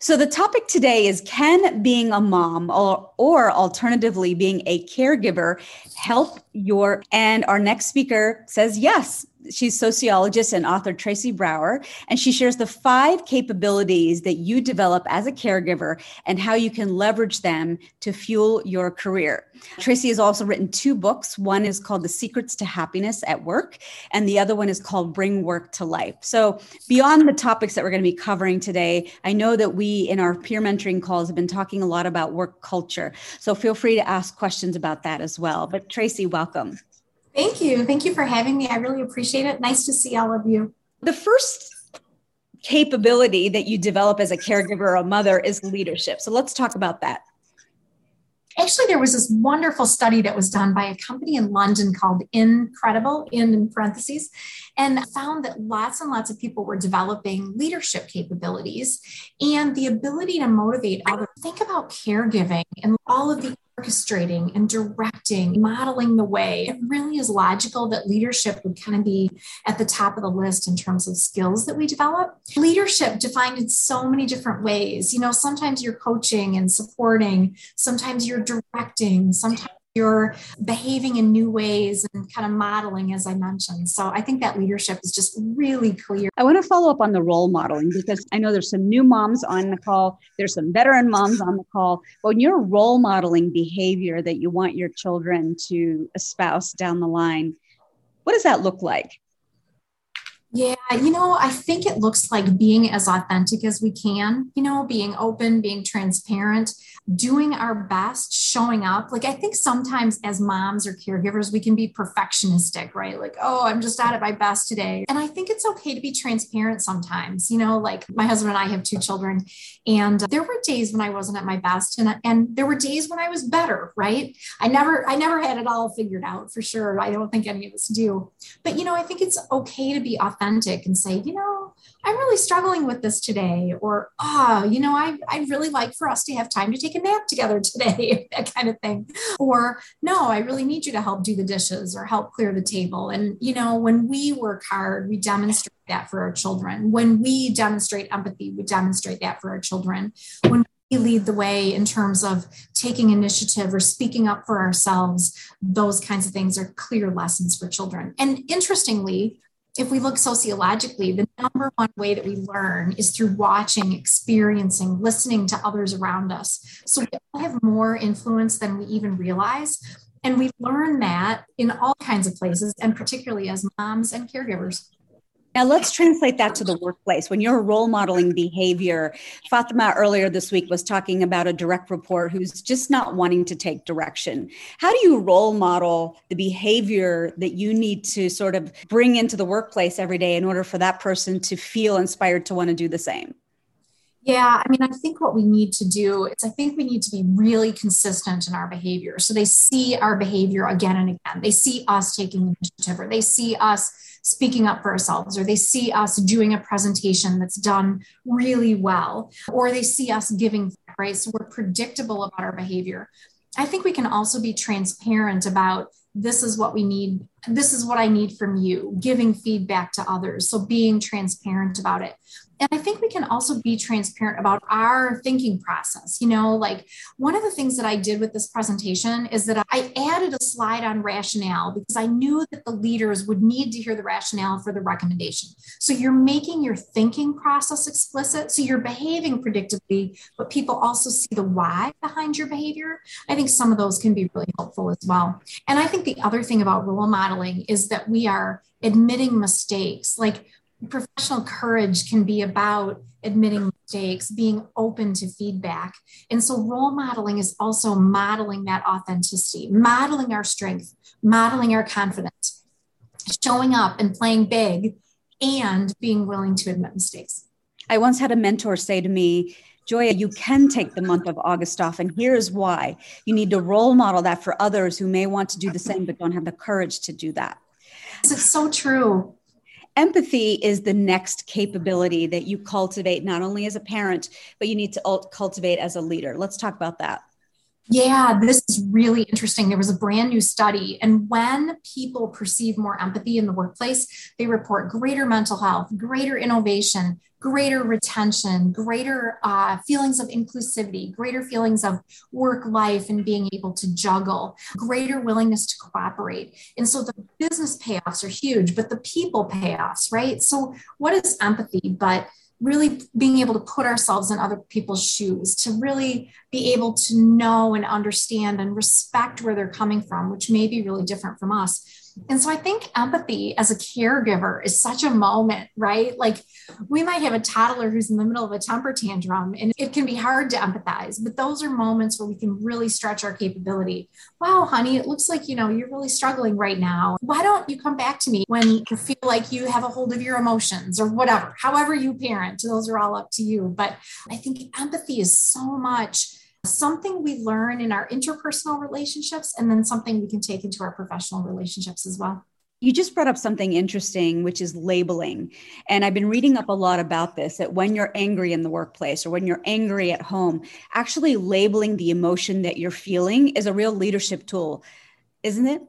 So, the topic today is Can being a mom or, or alternatively being a caregiver help your? And our next speaker says yes she's sociologist and author Tracy Brower, and she shares the five capabilities that you develop as a caregiver and how you can leverage them to fuel your career. Tracy has also written two books. One is called The Secrets to Happiness at Work, and the other one is called Bring Work to Life. So, beyond the topics that we're going to be covering today, I know that we in our peer mentoring calls have been talking a lot about work culture. So, feel free to ask questions about that as well. But, Tracy, welcome. Thank you. Thank you for having me. I really appreciate it. Nice to see all of you. The first capability that you develop as a caregiver or a mother is leadership. So let's talk about that. Actually, there was this wonderful study that was done by a company in London called Incredible, in parentheses, and found that lots and lots of people were developing leadership capabilities and the ability to motivate others. Think about caregiving and all of the orchestrating and directing, modeling the way. It really is logical that leadership would kind of be at the top of the list in terms of skills that we develop. Leadership defined in so many different ways. You know, sometimes you're coaching and supporting, sometimes you're directing, sometimes you're behaving in new ways and kind of modeling, as I mentioned. So I think that leadership is just really clear. I want to follow up on the role modeling because I know there's some new moms on the call, there's some veteran moms on the call. When you're role modeling behavior that you want your children to espouse down the line, what does that look like? Yeah, you know, I think it looks like being as authentic as we can, you know, being open, being transparent, doing our best, showing up. Like, I think sometimes as moms or caregivers, we can be perfectionistic, right? Like, oh, I'm just at my best today. And I think it's okay to be transparent sometimes, you know, like my husband and I have two children, and there were days when I wasn't at my best, and, and there were days when I was better, right? I never, I never had it all figured out for sure. I don't think any of us do. But, you know, I think it's okay to be authentic and say, you know, I'm really struggling with this today, or ah, oh, you know, I I'd really like for us to have time to take a nap together today, that kind of thing. Or no, I really need you to help do the dishes or help clear the table. And you know, when we work hard, we demonstrate that for our children. When we demonstrate empathy, we demonstrate that for our children. When we lead the way in terms of taking initiative or speaking up for ourselves, those kinds of things are clear lessons for children. And interestingly, if we look sociologically, the number one way that we learn is through watching, experiencing, listening to others around us. So we all have more influence than we even realize. And we learn that in all kinds of places, and particularly as moms and caregivers. Now let's translate that to the workplace. When you're role modeling behavior, Fatima earlier this week was talking about a direct report who's just not wanting to take direction. How do you role model the behavior that you need to sort of bring into the workplace every day in order for that person to feel inspired to want to do the same? Yeah, I mean, I think what we need to do is I think we need to be really consistent in our behavior. So they see our behavior again and again. They see us taking initiative or they see us speaking up for ourselves or they see us doing a presentation that's done really well or they see us giving right so we're predictable about our behavior i think we can also be transparent about this is what we need this is what i need from you giving feedback to others so being transparent about it and I think we can also be transparent about our thinking process. You know, like one of the things that I did with this presentation is that I added a slide on rationale because I knew that the leaders would need to hear the rationale for the recommendation. So you're making your thinking process explicit. So you're behaving predictably, but people also see the why behind your behavior. I think some of those can be really helpful as well. And I think the other thing about role modeling is that we are admitting mistakes. Like professional courage can be about admitting mistakes, being open to feedback. And so, role modeling is also modeling that authenticity, modeling our strength, modeling our confidence, showing up and playing big, and being willing to admit mistakes. I once had a mentor say to me, Joya, you can take the month of August off, and here's why. You need to role model that for others who may want to do the same but don't have the courage to do that. It's so true empathy is the next capability that you cultivate not only as a parent but you need to cultivate as a leader. Let's talk about that yeah, this is really interesting. There was a brand new study, and when people perceive more empathy in the workplace, they report greater mental health, greater innovation, greater retention, greater uh, feelings of inclusivity, greater feelings of work life and being able to juggle, greater willingness to cooperate. And so the business payoffs are huge, but the people payoffs, right? So, what is empathy? But really being able to put ourselves in other people's shoes, to really be able to know and understand and respect where they're coming from, which may be really different from us and so I think empathy as a caregiver is such a moment, right? Like we might have a toddler who's in the middle of a temper tantrum and it can be hard to empathize, but those are moments where we can really stretch our capability. Wow, honey, it looks like, you know, you're really struggling right now. Why don't you come back to me when you feel like you have a hold of your emotions or whatever, however you parent, those are all up to you. But I think empathy is so much something we learn in our interpersonal relationships and then something we can take into our professional relationships as well. You just brought up something interesting, which is labeling. And I've been reading up a lot about this that when you're angry in the workplace or when you're angry at home, actually labeling the emotion that you're feeling is a real leadership tool, isn't it?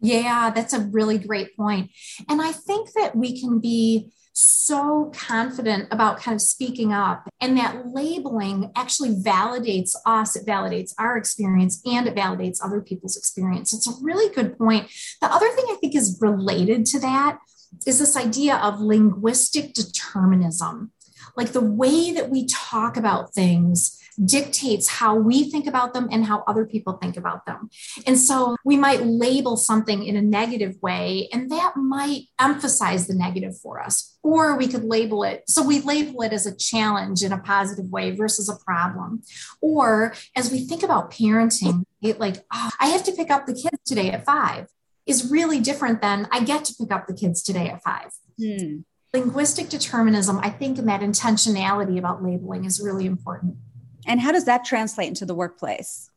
Yeah, that's a really great point. And I think that we can be so confident about kind of speaking up. And that labeling actually validates us it validates our experience and it validates other people's experience. It's a really good point. The other thing i think is related to that is this idea of linguistic determinism. Like the way that we talk about things dictates how we think about them and how other people think about them. And so we might label something in a negative way, and that might emphasize the negative for us. Or we could label it. So we label it as a challenge in a positive way versus a problem. Or as we think about parenting, it like, oh, I have to pick up the kids today at five is really different than I get to pick up the kids today at five. Hmm. Linguistic determinism, I think, and that intentionality about labeling is really important. And how does that translate into the workplace?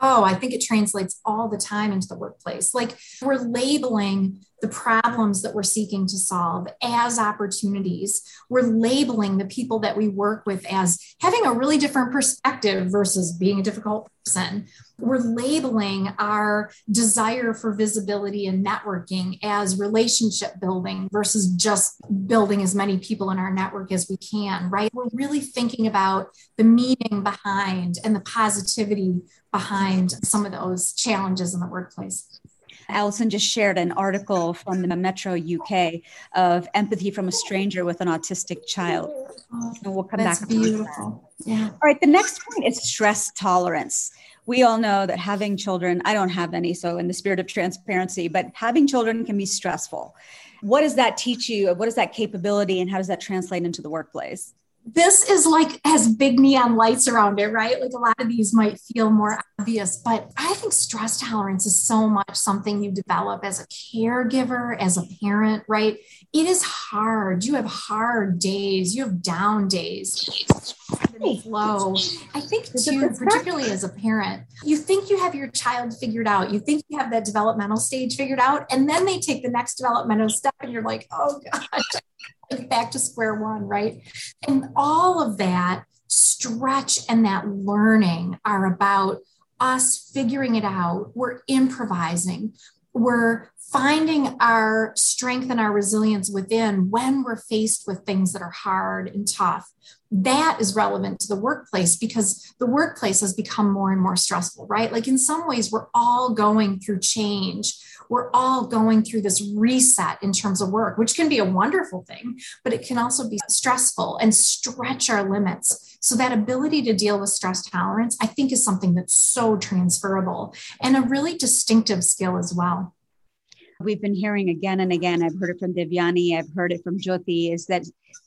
Oh, I think it translates all the time into the workplace. Like we're labeling the problems that we're seeking to solve as opportunities. We're labeling the people that we work with as having a really different perspective versus being a difficult person. We're labeling our desire for visibility and networking as relationship building versus just building as many people in our network as we can, right? We're really thinking about the meaning behind and the positivity behind some of those challenges in the workplace. Allison just shared an article from the Metro UK of empathy from a stranger with an autistic child. And we'll come That's back. beautiful. Yeah. All right. The next point is stress tolerance. We all know that having children, I don't have any, so in the spirit of transparency, but having children can be stressful. What does that teach you? What is that capability and how does that translate into the workplace? This is like has big neon lights around it, right? Like a lot of these might feel more obvious, but I think stress tolerance is so much something you develop as a caregiver, as a parent, right? It is hard. You have hard days, you have down days. Flow. I think too, particularly as a parent, you think you have your child figured out. You think you have that developmental stage figured out, and then they take the next developmental step, and you're like, oh gosh, back to square one, right? And all of that stretch and that learning are about us figuring it out. We're improvising. We're finding our strength and our resilience within when we're faced with things that are hard and tough. That is relevant to the workplace because the workplace has become more and more stressful, right? Like in some ways, we're all going through change we're all going through this reset in terms of work, which can be a wonderful thing, but it can also be stressful and stretch our limits. So, that ability to deal with stress tolerance, I think, is something that's so transferable and a really distinctive skill as well. We've been hearing again and again, I've heard it from Devyani, I've heard it from Jyoti, is that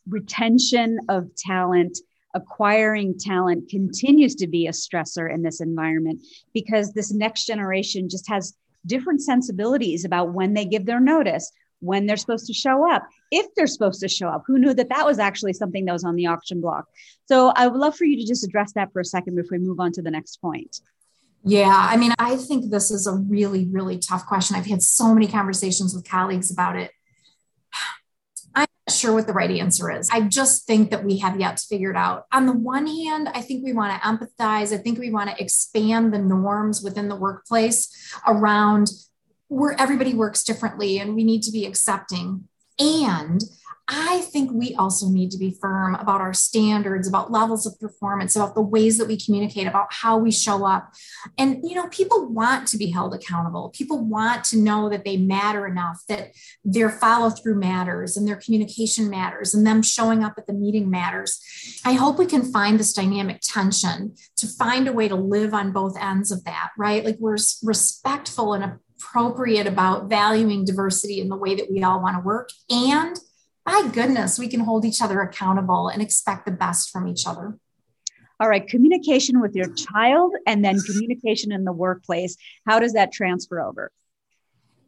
retention of talent acquiring talent continues to be a stressor in this environment because this next generation just has different sensibilities about when they give their notice, when they're supposed to show up, if they're supposed to show up. Who knew that that was actually something that was on the auction block? So I would love for you to just address that for a second before we move on to the next point. Yeah, I mean, I think this is a really, really tough question. I've had so many conversations with colleagues about it sure what the right answer is. I just think that we have yet to figure it out. On the one hand, I think we want to empathize. I think we want to expand the norms within the workplace around where everybody works differently and we need to be accepting. And I think we also need to be firm about our standards, about levels of performance, about the ways that we communicate, about how we show up. And, you know, people want to be held accountable. People want to know that they matter enough, that their follow through matters and their communication matters and them showing up at the meeting matters. I hope we can find this dynamic tension to find a way to live on both ends of that, right? Like we're respectful and appropriate about valuing diversity in the way that we all want to work and my goodness, we can hold each other accountable and expect the best from each other. All right, communication with your child and then communication in the workplace. How does that transfer over?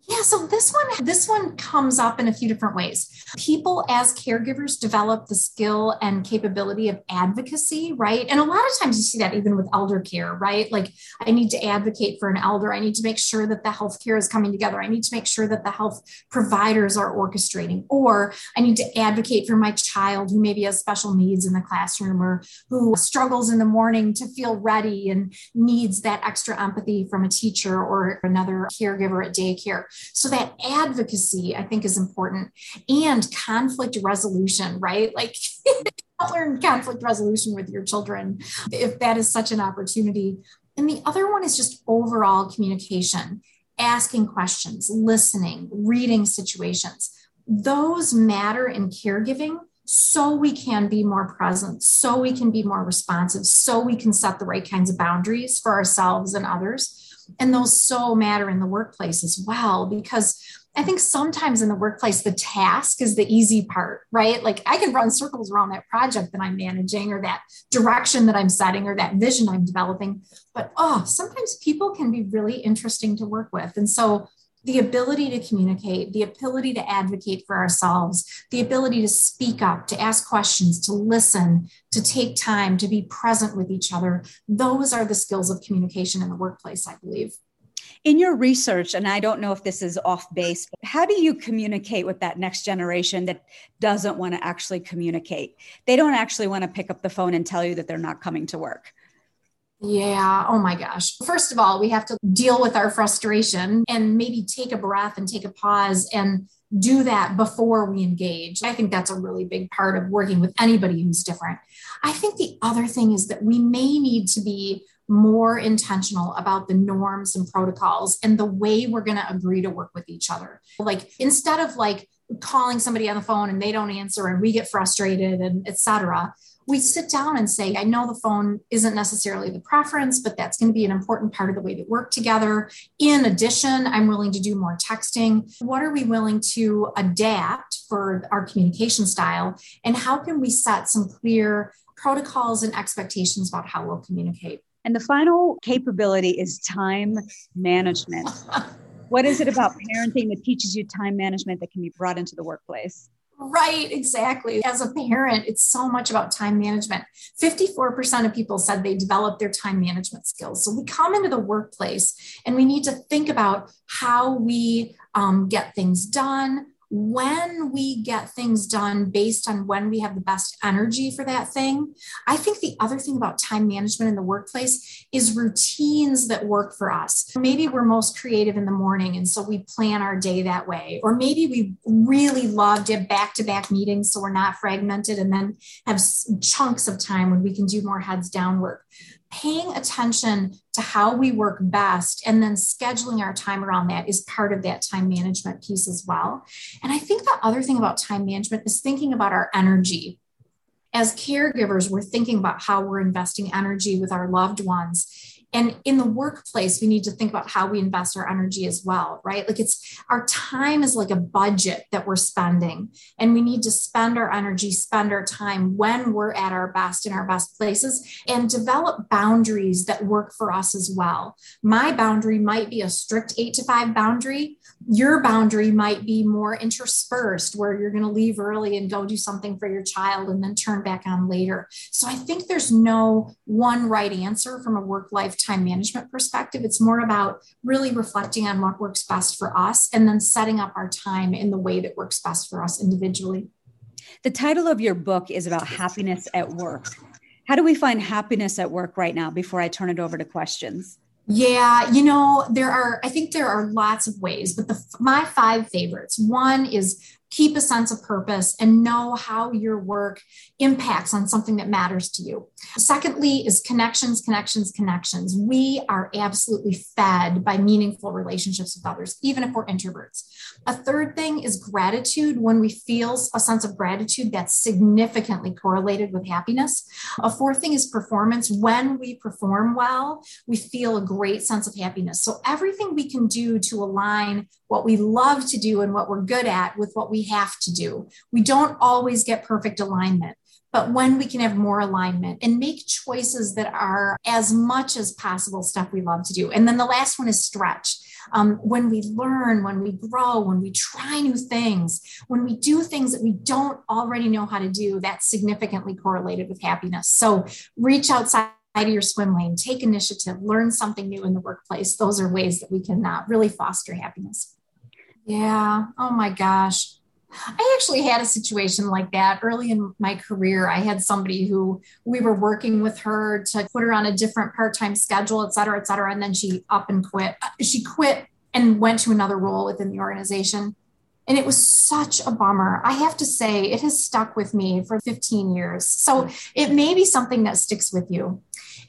Yeah, so this one this one comes up in a few different ways. People as caregivers develop the skill and capability of advocacy, right? And a lot of times you see that even with elder care, right? Like I need to advocate for an elder. I need to make sure that the healthcare is coming together. I need to make sure that the health providers are orchestrating or I need to advocate for my child who maybe has special needs in the classroom or who struggles in the morning to feel ready and needs that extra empathy from a teacher or another caregiver at daycare. So that advocacy, I think, is important and conflict resolution, right? Like, learn conflict resolution with your children if that is such an opportunity. And the other one is just overall communication, asking questions, listening, reading situations. Those matter in caregiving so we can be more present, so we can be more responsive, so we can set the right kinds of boundaries for ourselves and others. And those so matter in the workplace as well, because I think sometimes in the workplace, the task is the easy part, right? Like I can run circles around that project that I'm managing or that direction that I'm setting or that vision I'm developing. But oh, sometimes people can be really interesting to work with. And so the ability to communicate, the ability to advocate for ourselves, the ability to speak up, to ask questions, to listen, to take time, to be present with each other. Those are the skills of communication in the workplace, I believe. In your research, and I don't know if this is off base, how do you communicate with that next generation that doesn't want to actually communicate? They don't actually want to pick up the phone and tell you that they're not coming to work. Yeah. Oh my gosh. First of all, we have to deal with our frustration and maybe take a breath and take a pause and do that before we engage. I think that's a really big part of working with anybody who's different. I think the other thing is that we may need to be more intentional about the norms and protocols and the way we're going to agree to work with each other. Like instead of like calling somebody on the phone and they don't answer and we get frustrated and etc we sit down and say, I know the phone isn't necessarily the preference, but that's going to be an important part of the way that work together. In addition, I'm willing to do more texting. What are we willing to adapt for our communication style? And how can we set some clear protocols and expectations about how we'll communicate? And the final capability is time management. what is it about parenting that teaches you time management that can be brought into the workplace? Right, exactly. As a parent, it's so much about time management. 54% of people said they developed their time management skills. So we come into the workplace and we need to think about how we um, get things done, when we get things done based on when we have the best energy for that thing. I think the other thing about time management in the workplace is routines that work for us. Maybe we're most creative in the morning, and so we plan our day that way. Or maybe we really love to have back to back meetings so we're not fragmented and then have chunks of time when we can do more heads down work paying attention to how we work best and then scheduling our time around that is part of that time management piece as well. And I think the other thing about time management is thinking about our energy. As caregivers, we're thinking about how we're investing energy with our loved ones and in the workplace, we need to think about how we invest our energy as well, right? Like it's our time is like a budget that we're spending, and we need to spend our energy, spend our time when we're at our best in our best places, and develop boundaries that work for us as well. My boundary might be a strict eight to five boundary. Your boundary might be more interspersed, where you're going to leave early and go do something for your child and then turn back on later. So I think there's no one right answer from a work life time management perspective. It's more about really reflecting on what works best for us and then setting up our time in the way that works best for us individually. The title of your book is about happiness at work. How do we find happiness at work right now before I turn it over to questions? Yeah, you know, there are, I think there are lots of ways, but the, my five favorites one is keep a sense of purpose, and know how your work impacts on something that matters to you. Secondly, is connections, connections, connections. We are absolutely fed by meaningful relationships with others, even if we're introverts. A third thing is gratitude. When we feel a sense of gratitude, that's significantly correlated with happiness. A fourth thing is performance. When we perform well, we feel a great sense of happiness. So, everything we can do to align what we love to do and what we're good at with what we have to do. We don't always get perfect alignment. But when we can have more alignment and make choices that are as much as possible stuff we love to do. And then the last one is stretch. Um, when we learn, when we grow, when we try new things, when we do things that we don't already know how to do, that's significantly correlated with happiness. So reach outside of your swim lane, take initiative, learn something new in the workplace. Those are ways that we can uh, really foster happiness. Yeah. Oh my gosh. I actually had a situation like that early in my career. I had somebody who we were working with her to put her on a different part time schedule, et cetera, et cetera. And then she up and quit. Uh, she quit and went to another role within the organization. And it was such a bummer. I have to say, it has stuck with me for 15 years. So it may be something that sticks with you.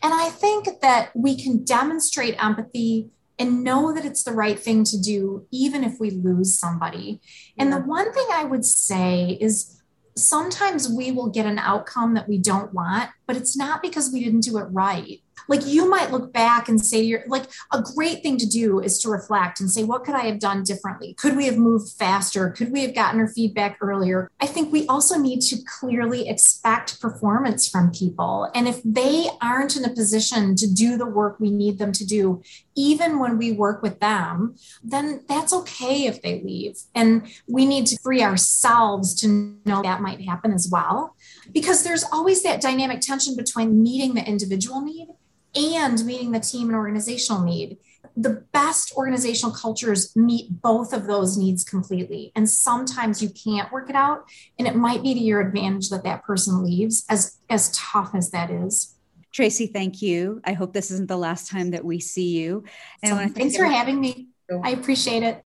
And I think that we can demonstrate empathy and know that it's the right thing to do, even if we lose somebody. And the one thing I would say is sometimes we will get an outcome that we don't want, but it's not because we didn't do it right. Like you might look back and say you're like a great thing to do is to reflect and say what could i have done differently? Could we have moved faster? Could we have gotten her feedback earlier? I think we also need to clearly expect performance from people. And if they aren't in a position to do the work we need them to do even when we work with them then that's okay if they leave and we need to free ourselves to know that might happen as well because there's always that dynamic tension between meeting the individual need and meeting the team and organizational need. The best organizational cultures meet both of those needs completely. And sometimes you can't work it out. And it might be to your advantage that that person leaves, as, as tough as that is. Tracy, thank you. I hope this isn't the last time that we see you. And so, thanks for having me. I appreciate it.